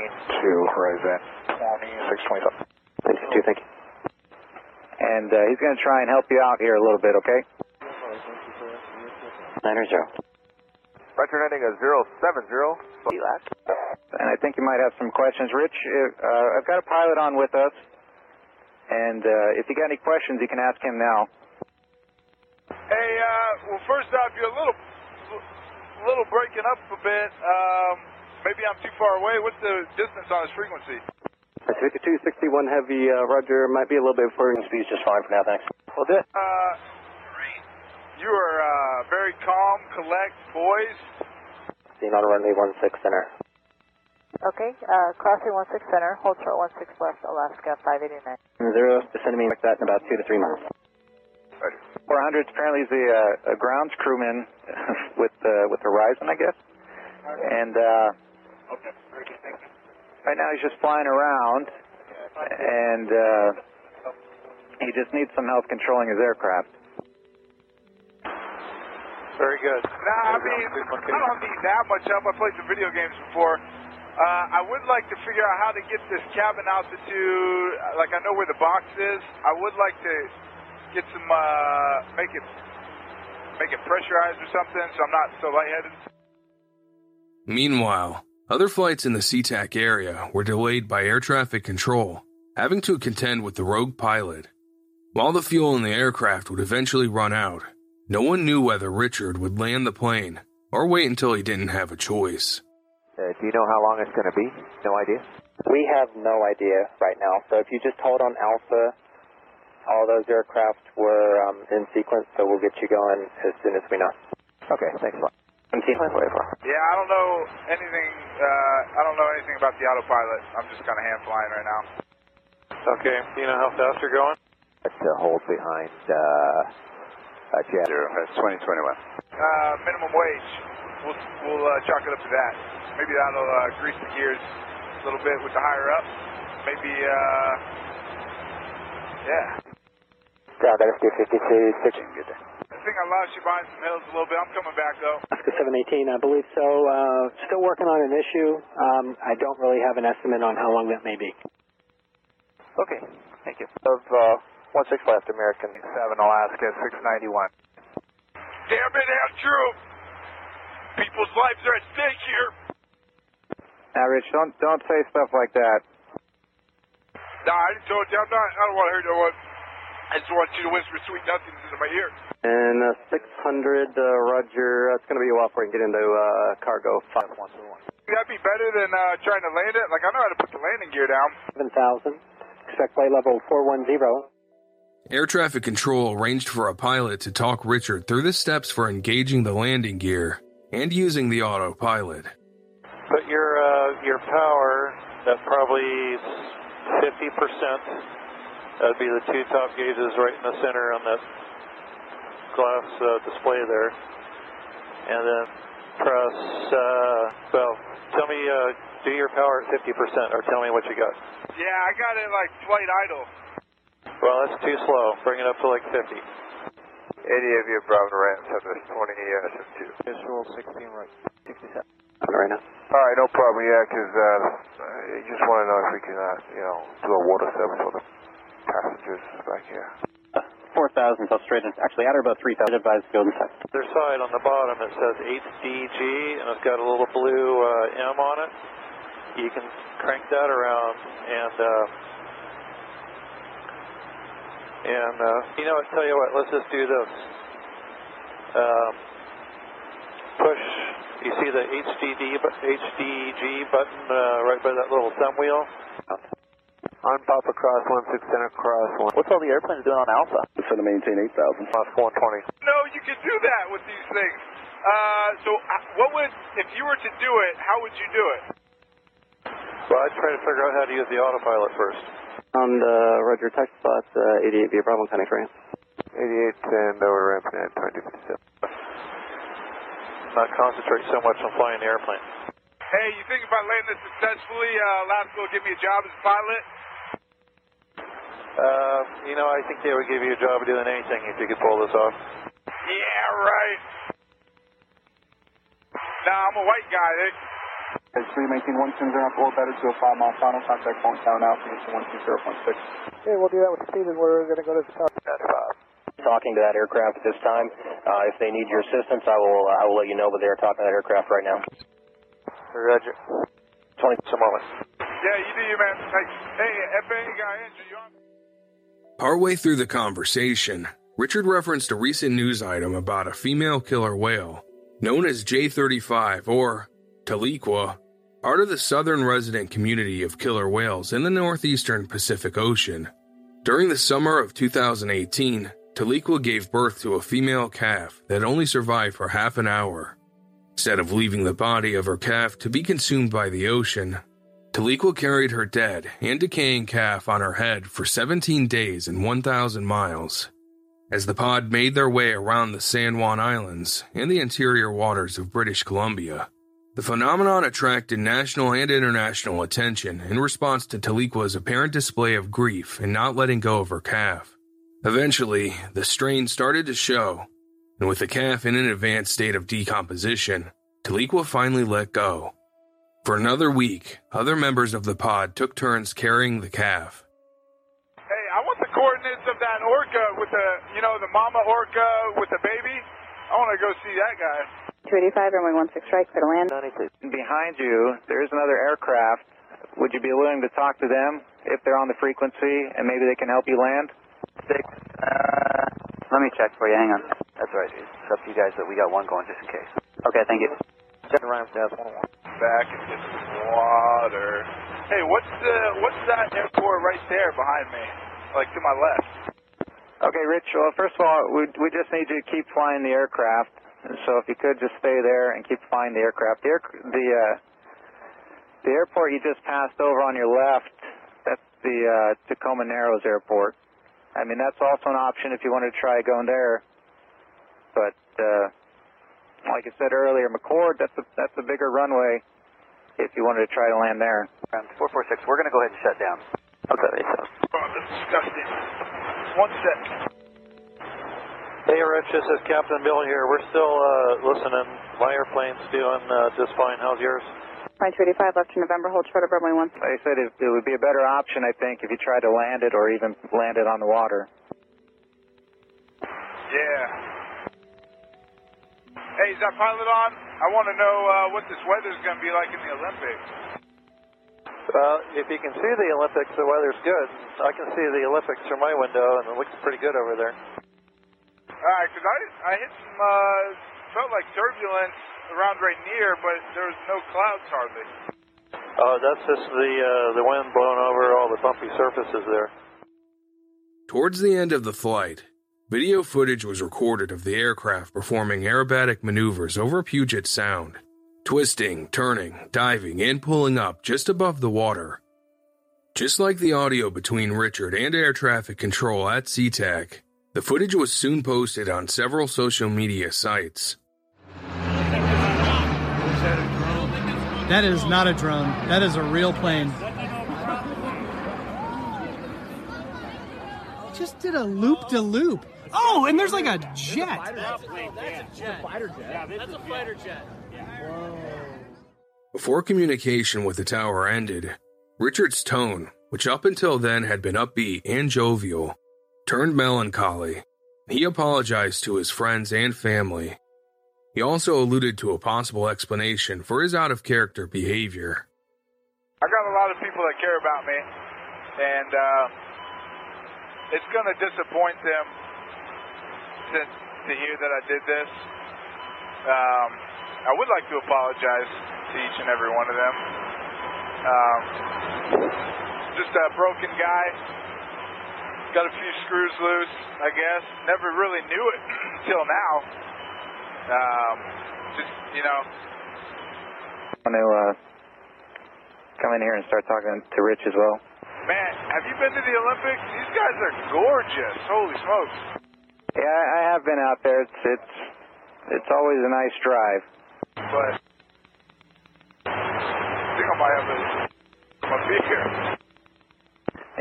Horizon 2627. thank you. And uh, he's going to try and help you out here a little bit, okay? 90. Roger, ending a 070. And I think you might have some questions. Rich, uh, I've got a pilot on with us, and uh, if you got any questions, you can ask him now. Hey, uh, well, first off, you're a little, little breaking up a bit. Um, maybe I'm too far away. What's the distance on his frequency? 5261 heavy, uh, Roger. Might be a little bit further. Speed's just fine for now, thanks. Well, this. Uh, you are uh, very calm, collect, poised. Seen on runway 16 center. Okay, uh, crossing 16 center, hold short 16 left, Alaska 589. Zero, descending me like that in about two to three miles. 400 apparently is the uh, a grounds crewman with uh, with Horizon, I guess. And uh, right now he's just flying around, and uh, he just needs some help controlling his aircraft. Very good. Nah, I mean, I don't need that much help. I played some video games before. Uh, I would like to figure out how to get this cabin altitude. Like I know where the box is. I would like to get some, uh, make it, make it pressurized or something, so I'm not so lightheaded. Meanwhile, other flights in the SeaTac area were delayed by air traffic control, having to contend with the rogue pilot. While the fuel in the aircraft would eventually run out, no one knew whether Richard would land the plane or wait until he didn't have a choice. Uh, do you know how long it's going to be? No idea. We have no idea right now, so if you just hold on Alpha, all those aircraft were um, in sequence, so we'll get you going as soon as we know. Okay, thanks a lot. 1744. Yeah, I don't know anything. Uh, I don't know anything about the autopilot. I'm just kind of hand flying right now. Okay, do you know how fast you're going? It's a hold behind, uh, uh, Jet. Zero, that's 2021. Uh, minimum wage. We'll we'll uh, chalk it up to that. Maybe that'll uh, grease the gears a little bit with the higher up. Maybe. Uh, yeah. Ground RFD 52, switching. Good day. I think I lost you behind some hills a little bit. I'm coming back though. Alaska 718, I believe so. Uh, still working on an issue. Um, I don't really have an estimate on how long that may be. Okay, thank you. Of, uh, 16 left, American 7 Alaska 691. Damn it, Andrew! People's lives are at stake here. Now, Rich, don't don't say stuff like that. Nah, I didn't tell you. I'm not. I don't want to hear no one. I just want you to whisper sweet nothings into my ear. And uh, 600, uh, Roger. It's going to be a while before we can get into uh, cargo 511. That'd be better than uh, trying to land it. Like I know how to put the landing gear down. 7000. Expect flight level 410. Air traffic control arranged for a pilot to talk Richard through the steps for engaging the landing gear and using the autopilot. Put your uh, your power at probably 50 percent. That'd be the two top gauges right in the center on that glass uh, display there, and then press. Uh, well, tell me, uh, do your power at 50 percent, or tell me what you got. Yeah, I got it like flight idle. Well, that's too slow. Bring it up to like 50. 80 of you, Bravo Rams, have this 20 uh, 2. Visual 16 right. 67. Right now. All right, no problem. Yeah, 'cause uh, I just want to know if we can, uh, you know, do a water service for the passengers back here. 4,000, so straight in. Actually, at or about 3,000. Advised field inside. Their side on the bottom it says HDG and it's got a little blue uh, M on it. You can crank that around and uh, and uh, you know what? Tell you what, let's just do this. Um, push. You see the HDD bu- HDG button uh, right by that little thumb wheel. On Papa Cross 16 Center Cross 1. What's all the airplanes doing on Alpha? Just to maintain 8,000. Cross 420. No, you can do that with these things. Uh, so uh, what would if you were to do it? How would you do it? Well, I'd try to figure out how to use the autopilot first. On the Roger tech spot, uh, 88 via Bravo County France. 88 and over ramp and 2057. Not concentrate so much on flying the airplane. Hey, you think if I land this successfully, uh, Alaska will give me a job as a pilot? Uh, you know, I think they would give you a job of doing anything if you could pull this off. Yeah, right. Nah, I'm a white guy. They, It's 319 120 better to a 5 mile final. Contact phone town now, Phoenix 120.6. Okay, we'll do that with speed and we're going to go to the top. Talking to that aircraft at this time. Uh, if they need your assistance, I will I will let you know, but they are talking to that aircraft right now. Roger. 20 some moment. yeah, you do you, man. Like, hey, FAA guy, Andrew, you on? Partway through the conversation, Richard referenced a recent news item about a female killer whale known as J35 or Tahlequah, part of the southern resident community of killer whales in the northeastern Pacific Ocean. During the summer of 2018, Tahlequah gave birth to a female calf that only survived for half an hour. Instead of leaving the body of her calf to be consumed by the ocean, Tahlequah carried her dead and decaying calf on her head for 17 days and 1,000 miles. As the pod made their way around the San Juan Islands and the interior waters of British Columbia, the phenomenon attracted national and international attention in response to Tahlequah's apparent display of grief in not letting go of her calf. Eventually, the strain started to show, and with the calf in an advanced state of decomposition, Tahlequah finally let go. For another week, other members of the pod took turns carrying the calf. Hey, I want the coordinates of that orca with the, you know, the mama orca with the baby. I want to go see that guy. 285, runway 16 strike, clear to land. Behind you, there is another aircraft. Would you be willing to talk to them if they're on the frequency and maybe they can help you land? Six. Uh, let me check for you. Hang on. That's right. It's up to you guys, but we got one going just in case. Okay, thank you. Check around for Back into the water. Hey, what's the, what's that airport right there behind me? Like to my left. Okay, Rich. Well, first of all, we we just need you to keep flying the aircraft. So if you could just stay there and keep flying the aircraft. The, air, the, uh, the airport you just passed over on your left, that's the uh, Tacoma Narrows Airport. I mean, that's also an option if you wanted to try going there. But uh, like I said earlier, McChord, that's a, that's a bigger runway if you wanted to try to land there. 446, we're going to go ahead and shut down. Okay, so. Oh, that's disgusting. One sec. Hey, Rich, this is Captain Bill here. We're still uh, listening. My airplane's doing uh, just fine. How's yours? Flight 285 left to November, hold short of runway 1. Like I said, it, it would be a better option, I think, if you tried to land it or even land it on the water. Yeah. Hey, is that pilot on? I want to know uh, what this weather's going to be like in the Olympics. Well, if you can see the Olympics, the weather's good. I can see the Olympics through my window, and it looks pretty good over there. All right, because I, I hit some, uh, felt like turbulence around Rainier, but there was no clouds hardly. Oh, that's just the uh, the wind blowing over all the bumpy surfaces there. Towards the end of the flight, video footage was recorded of the aircraft performing aerobatic maneuvers over Puget Sound, twisting, turning, diving, and pulling up just above the water. Just like the audio between Richard and air traffic control at SeaTac, the footage was soon posted on several social media sites. That is not a drone. That is a real plane. Just did a loop de loop. Oh, and there's like a jet. That's a fighter jet. That's a fighter jet. Before communication with the tower ended, Richard's tone, which up until then had been upbeat and jovial, turned melancholy. He apologized to his friends and family. He also alluded to a possible explanation for his out of character behavior. I got a lot of people that care about me, and uh, it's going to disappoint them to, to hear that I did this. Um, I would like to apologize to each and every one of them. Um, just a broken guy. Got a few screws loose, I guess. Never really knew it until now. Um, just, you know, I want to uh, come in here and start talking to Rich as well. man, have you been to the Olympics? These guys are gorgeous. Holy smokes. Yeah, I I have been out there. It's it's it's always a nice drive. But I think I might have a, a beer.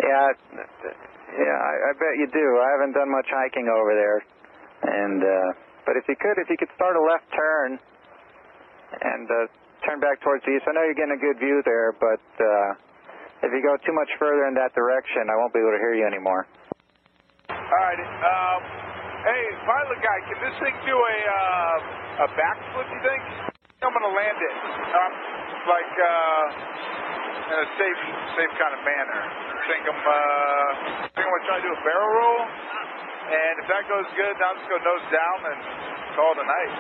Yeah, yeah, I, I bet you do. I haven't done much hiking over there, and uh, but if you could, if you could start a left turn and uh, turn back towards the east. I know you're getting a good view there, but uh, if you go too much further in that direction, I won't be able to hear you anymore. All right. Um, hey, pilot guy, can this thing do a uh, a backflip? You think? I'm gonna land it, um, like uh, in a safe, safe kind of manner. Think I'm, uh, think I'm gonna try to do a barrel roll, and if that goes good, then I'll just go nose down and call it a night.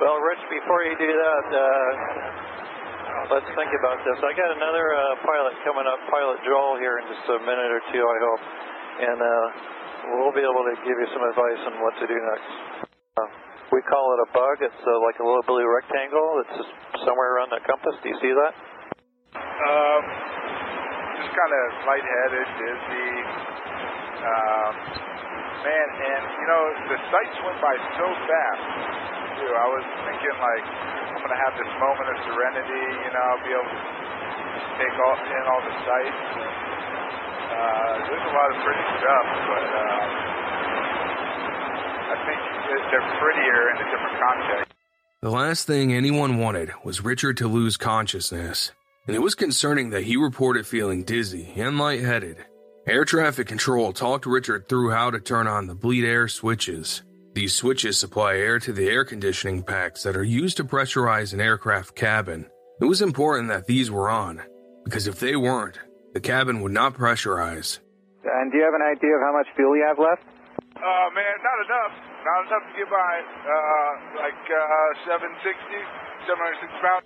Well, Rich, before you do that, uh, let's think about this. I got another uh, pilot coming up, Pilot Joel, here in just a minute or two, I hope, and uh, we'll be able to give you some advice on what to do next. Uh, we call it a bug. It's uh, like a little blue rectangle. It's just somewhere around that compass. Do you see that? Um, just kind of lightheaded, dizzy. Um, man, and you know the sights went by so fast. Too. I was thinking like I'm gonna have this moment of serenity. You know, I'll be able to take all in all the sights. And, uh, there's a lot of pretty stuff, but uh, I think they're prettier in a different context. The last thing anyone wanted was Richard to lose consciousness, and it was concerning that he reported feeling dizzy and lightheaded. Air traffic control talked Richard through how to turn on the bleed air switches. These switches supply air to the air conditioning packs that are used to pressurize an aircraft cabin. It was important that these were on, because if they weren't, the cabin would not pressurize. And do you have an idea of how much fuel you have left? Uh, man, not enough. Not enough to get by. Uh, like, uh, 760, 760 pounds.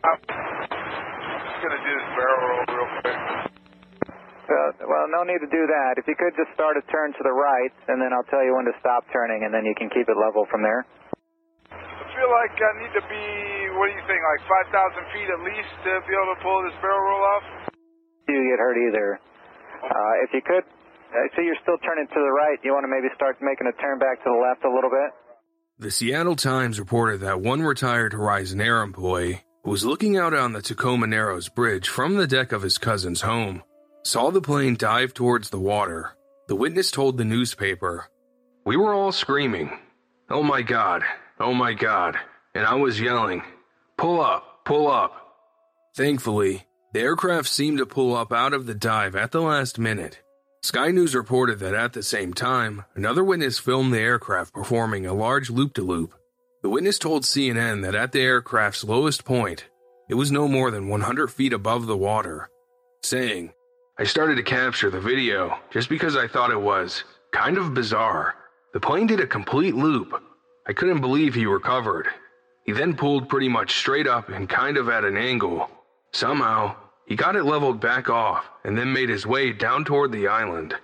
I'm just gonna do this barrel roll real quick. Well, well, no need to do that. If you could just start a turn to the right, and then I'll tell you when to stop turning, and then you can keep it level from there. I feel like I need to be, what do you think, like 5,000 feet at least to be able to pull this barrel roll off? You get hurt either. Uh, if you could, Uh, I see you're still turning to the right. You want to maybe start making a turn back to the left a little bit? The Seattle Times reported that one retired Horizon Air employee who was looking out on the Tacoma Narrows Bridge from the deck of his cousin's home saw the plane dive towards the water. The witness told the newspaper, We were all screaming, Oh my God, oh my God, and I was yelling, Pull up, pull up. Thankfully, the aircraft seemed to pull up out of the dive at the last minute. Sky News reported that at the same time, another witness filmed the aircraft performing a large loop de loop. The witness told CNN that at the aircraft's lowest point, it was no more than 100 feet above the water, saying, I started to capture the video just because I thought it was kind of bizarre. The plane did a complete loop. I couldn't believe he recovered. He then pulled pretty much straight up and kind of at an angle. Somehow, he got it leveled back off and then made his way down toward the island.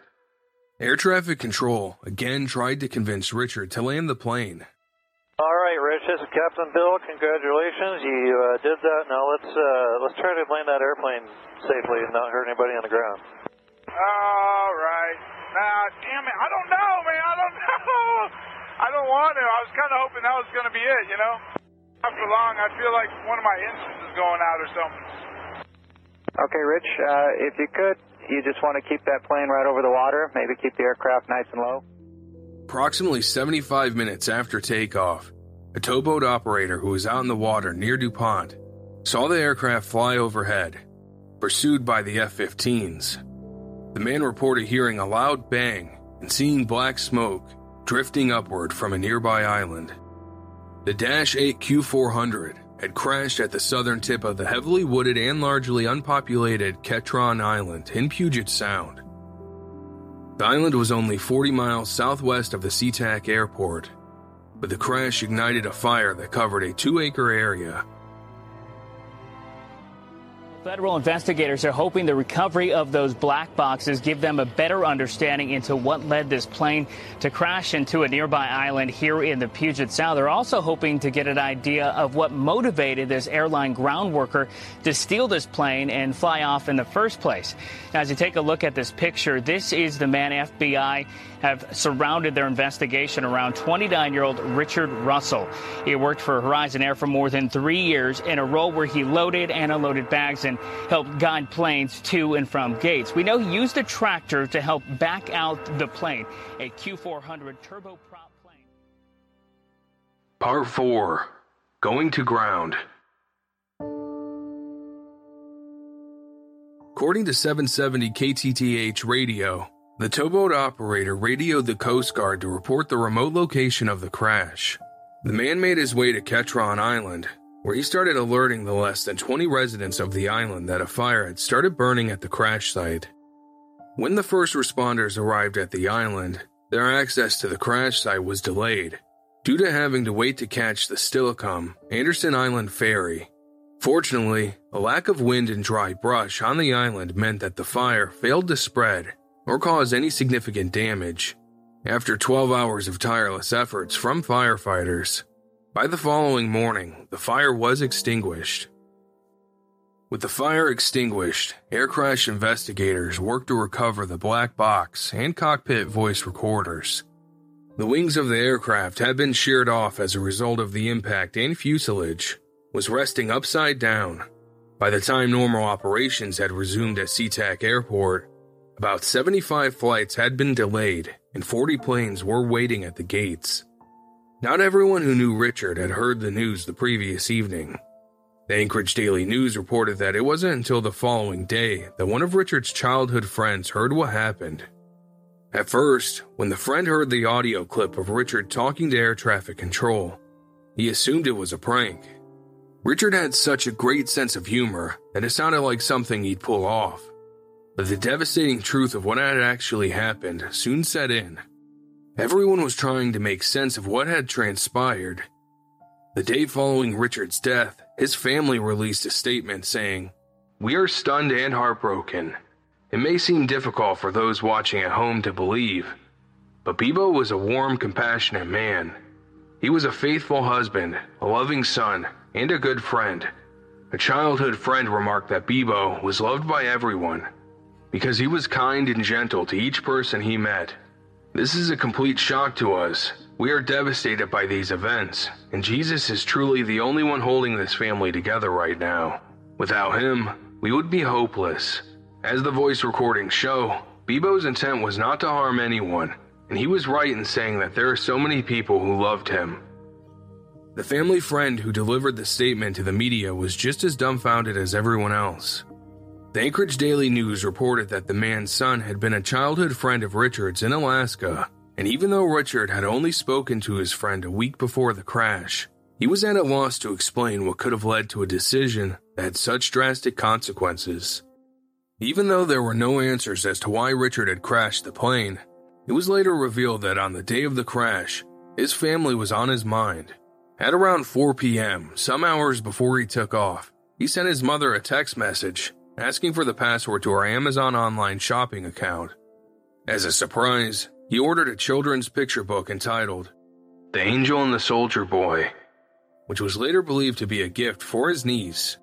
Air traffic control again tried to convince Richard to land the plane. All right, Rich, this is Captain Bill. Congratulations, you uh, did that. Now let's uh, let's try to land that airplane safely and not hurt anybody on the ground. All right. Now, damn it. I don't know, man. I don't know. I don't want to. I was kind of hoping that was going to be it, you know? After long, I feel like one of my engines is going out or something. Okay, Rich, uh, if you could, you just want to keep that plane right over the water, maybe keep the aircraft nice and low. Approximately 75 minutes after takeoff, a towboat operator who was out in the water near DuPont saw the aircraft fly overhead, pursued by the F 15s. The man reported hearing a loud bang and seeing black smoke drifting upward from a nearby island. The Dash 8 Q400 had crashed at the southern tip of the heavily wooded and largely unpopulated Ketron Island in Puget Sound. The island was only 40 miles southwest of the SeaTac airport, but the crash ignited a fire that covered a two acre area. Federal investigators are hoping the recovery of those black boxes give them a better understanding into what led this plane to crash into a nearby island here in the Puget Sound. They're also hoping to get an idea of what motivated this airline ground worker to steal this plane and fly off in the first place. Now, as you take a look at this picture, this is the man FBI have surrounded their investigation around 29 year old Richard Russell. He worked for Horizon Air for more than three years in a role where he loaded and unloaded bags and helped guide planes to and from gates. We know he used a tractor to help back out the plane, a Q400 turboprop plane. Part 4 Going to Ground. According to 770 KTTH radio, the towboat operator radioed the Coast Guard to report the remote location of the crash. The man made his way to Ketron Island, where he started alerting the less than 20 residents of the island that a fire had started burning at the crash site. When the first responders arrived at the island, their access to the crash site was delayed due to having to wait to catch the Steilacoom Anderson Island ferry. Fortunately, a lack of wind and dry brush on the island meant that the fire failed to spread or cause any significant damage. After 12 hours of tireless efforts from firefighters, by the following morning, the fire was extinguished. With the fire extinguished, air crash investigators worked to recover the black box and cockpit voice recorders. The wings of the aircraft had been sheared off as a result of the impact and fuselage was resting upside down. By the time normal operations had resumed at SeaTac Airport, about 75 flights had been delayed and 40 planes were waiting at the gates. Not everyone who knew Richard had heard the news the previous evening. The Anchorage Daily News reported that it wasn't until the following day that one of Richard's childhood friends heard what happened. At first, when the friend heard the audio clip of Richard talking to air traffic control, he assumed it was a prank. Richard had such a great sense of humor that it sounded like something he'd pull off. But the devastating truth of what had actually happened soon set in. Everyone was trying to make sense of what had transpired. The day following Richard's death, his family released a statement saying, We are stunned and heartbroken. It may seem difficult for those watching at home to believe, but Beebo was a warm, compassionate man. He was a faithful husband, a loving son, and a good friend. A childhood friend remarked that Beebo was loved by everyone because he was kind and gentle to each person he met. This is a complete shock to us. We are devastated by these events, and Jesus is truly the only one holding this family together right now. Without him, we would be hopeless. As the voice recordings show, Beebo's intent was not to harm anyone, and he was right in saying that there are so many people who loved him. The family friend who delivered the statement to the media was just as dumbfounded as everyone else. The Anchorage Daily News reported that the man's son had been a childhood friend of Richard's in Alaska, and even though Richard had only spoken to his friend a week before the crash, he was at a loss to explain what could have led to a decision that had such drastic consequences. Even though there were no answers as to why Richard had crashed the plane, it was later revealed that on the day of the crash, his family was on his mind. At around 4 p.m., some hours before he took off, he sent his mother a text message asking for the password to our Amazon online shopping account. As a surprise, he ordered a children's picture book entitled The Angel and the Soldier Boy, which was later believed to be a gift for his niece.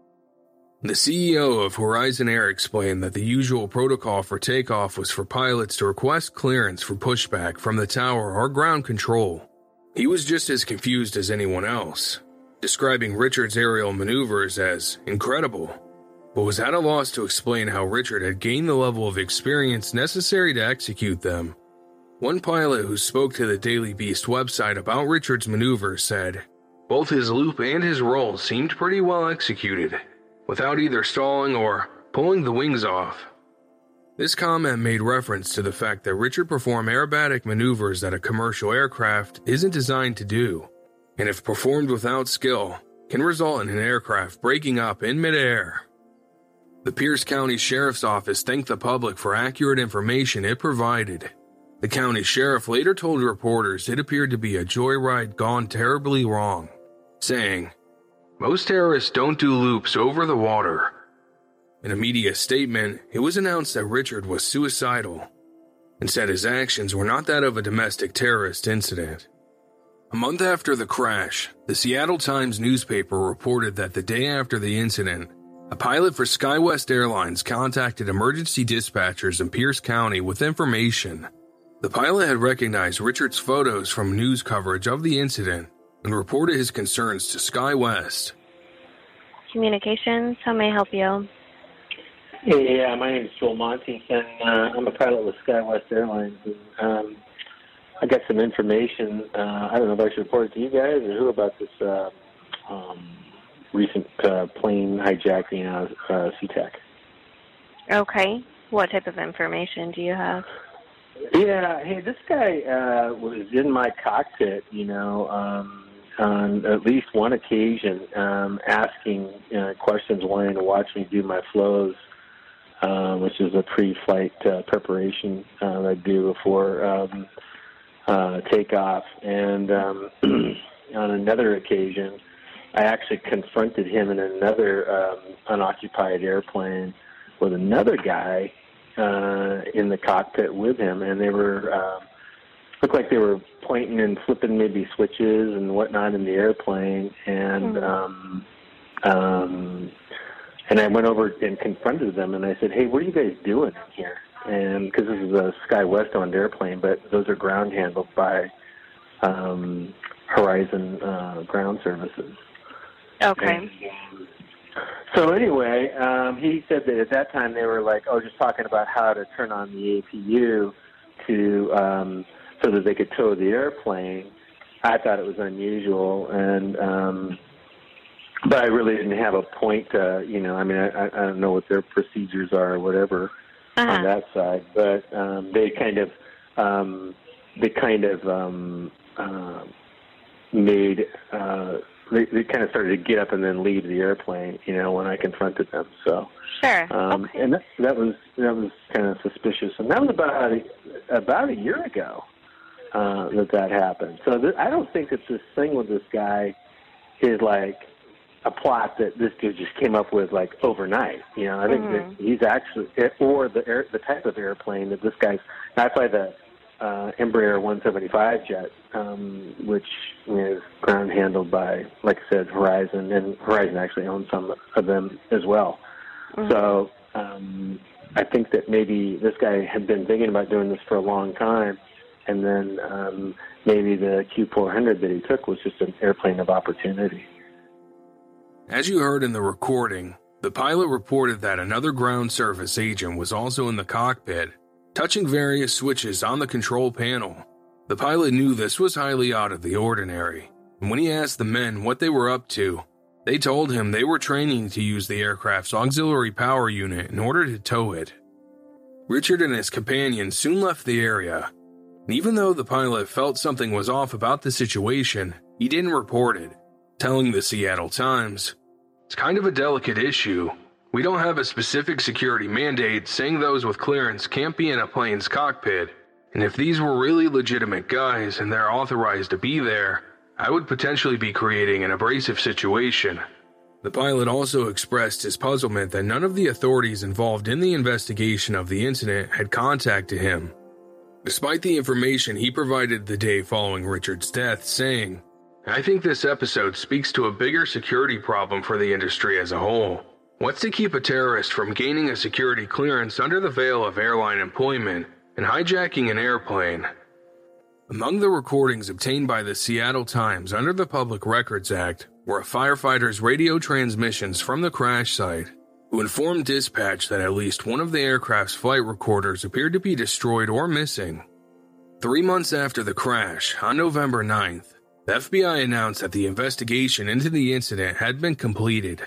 The CEO of Horizon Air explained that the usual protocol for takeoff was for pilots to request clearance for pushback from the tower or ground control. He was just as confused as anyone else, describing Richard's aerial maneuvers as incredible but was at a loss to explain how Richard had gained the level of experience necessary to execute them. One pilot who spoke to the Daily Beast website about Richard's maneuvers said, Both his loop and his roll seemed pretty well executed, without either stalling or pulling the wings off. This comment made reference to the fact that Richard performed aerobatic maneuvers that a commercial aircraft isn't designed to do, and if performed without skill, can result in an aircraft breaking up in midair the Pierce County Sheriff's Office thanked the public for accurate information it provided. The county sheriff later told reporters it appeared to be a joyride gone terribly wrong, saying, Most terrorists don't do loops over the water. In a media statement, it was announced that Richard was suicidal and said his actions were not that of a domestic terrorist incident. A month after the crash, the Seattle Times newspaper reported that the day after the incident, a pilot for SkyWest Airlines contacted emergency dispatchers in Pierce County with information. The pilot had recognized Richard's photos from news coverage of the incident and reported his concerns to SkyWest. Communications, how may I help you? Yeah, my name is Joel Monty, and uh, I'm a pilot with SkyWest Airlines. And, um, I got some information. Uh, I don't know if I should report it to you guys or who about this uh, um, recent uh, plane hijacking out of uh, SeaTac. Okay. What type of information do you have? Yeah, hey, this guy uh, was in my cockpit, you know, um, on at least one occasion, um, asking uh, questions, wanting to watch me do my flows, uh, which is a pre-flight uh, preparation uh, I do before um, uh, takeoff. And um, on another occasion, I actually confronted him in another um, unoccupied airplane with another guy uh, in the cockpit with him, and they were um, looked like they were pointing and flipping maybe switches and whatnot in the airplane, and Mm-hmm. um, um, and I went over and confronted them, and I said, "Hey, what are you guys doing here?" And because this is a SkyWest owned airplane, but those are ground handled by um, Horizon uh, Ground Services. Okay. So anyway, um, he said that at that time they were like, oh, just talking about how to turn on the APU to um, so that they could tow the airplane. I thought it was unusual, and um, but I really didn't have a point. To, you know, I mean, I, I don't know what their procedures are or whatever on that side, but um, they kind of um, they kind of um, uh, made. Uh, they, they kind of started to get up and then leave the airplane, you know, when I confronted them. So, Sure. um, and that, that was that was kind of suspicious, and that was about a, about a year ago uh, that that happened. So th- I don't think that this thing with this guy is like a plot that this dude just came up with like overnight. You know, I think Mhm. that he's actually, or the air, the type of airplane that this guy's. I fly the uh, Embraer 175 jet, um, which is ground handled by, like I said, Horizon, and Horizon actually owns some of them as well. So um, I think that maybe this guy had been thinking about doing this for a long time, and then um, maybe the Q400 that he took was just an airplane of opportunity. As you heard in the recording, the pilot reported that another ground service agent was also in the cockpit, touching various switches on the control panel. The pilot knew this was highly out of the ordinary, and when he asked the men what they were up to, they told him they were training to use the aircraft's auxiliary power unit in order to tow it. Richard and his companion soon left the area, and even though the pilot felt something was off about the situation, he didn't report it telling the Seattle Times, It's kind of a delicate issue. We don't have a specific security mandate saying those with clearance can't be in a plane's cockpit, and if these were really legitimate guys and they're authorized to be there, I would potentially be creating an abrasive situation. The pilot also expressed his puzzlement that none of the authorities involved in the investigation of the incident had contacted him, despite the information he provided the day following Richard's death, saying, I think this episode speaks to a bigger security problem for the industry as a whole. What's to keep a terrorist from gaining a security clearance under the veil of airline employment and hijacking an airplane? Among the recordings obtained by the Seattle Times under the Public Records Act were a firefighter's radio transmissions from the crash site, who informed dispatch that at least one of the aircraft's flight recorders appeared to be destroyed or missing. Three months after the crash, on November 9th, the FBI announced that the investigation into the incident had been completed.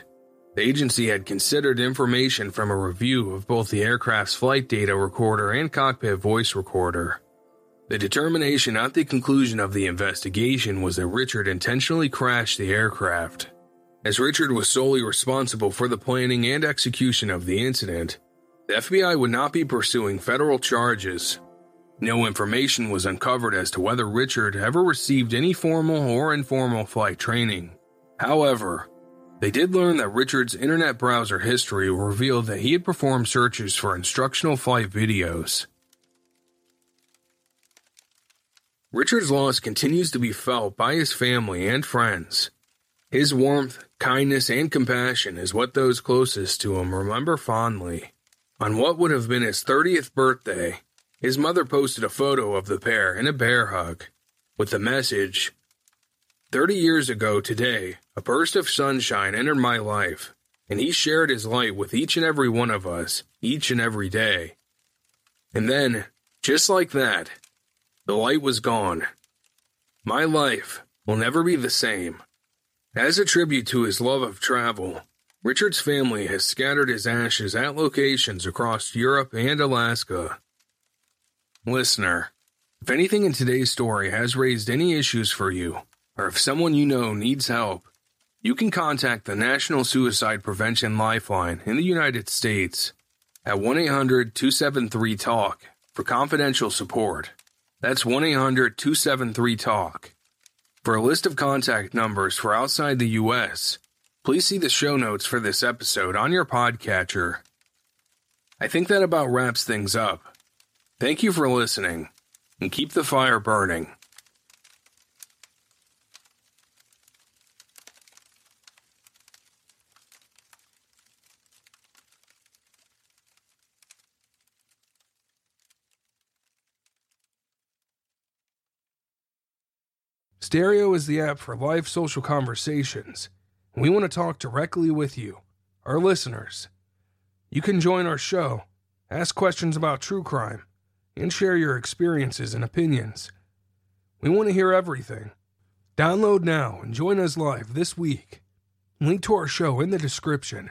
The agency had considered information from a review of both the aircraft's flight data recorder and cockpit voice recorder. The determination at the conclusion of the investigation was that Richard intentionally crashed the aircraft. As Richard was solely responsible for the planning and execution of the incident, the FBI would not be pursuing federal charges. No information was uncovered as to whether Richard ever received any formal or informal flight training. However, they did learn that Richard's internet browser history revealed that he had performed searches for instructional flight videos. Richard's loss continues to be felt by his family and friends. His warmth, kindness, and compassion is what those closest to him remember fondly. On what would have been his 30th birthday, his mother posted a photo of the pair in a bear hug with the message 30 years ago today, a burst of sunshine entered my life, and he shared his light with each and every one of us, each and every day. And then, just like that, the light was gone. My life will never be the same. As a tribute to his love of travel, Richard's family has scattered his ashes at locations across Europe and Alaska. Listener, if anything in today's story has raised any issues for you, or if someone you know needs help, you can contact the National Suicide Prevention Lifeline in the United States at 1 800 273 TALK for confidential support. That's 1 800 273 TALK. For a list of contact numbers for outside the U.S., please see the show notes for this episode on your podcatcher. I think that about wraps things up. Thank you for listening, and keep the fire burning. Stereo is the app for live social conversations. We want to talk directly with you, our listeners. You can join our show, ask questions about true crime, and share your experiences and opinions. We want to hear everything. Download now and join us live this week. Link to our show in the description.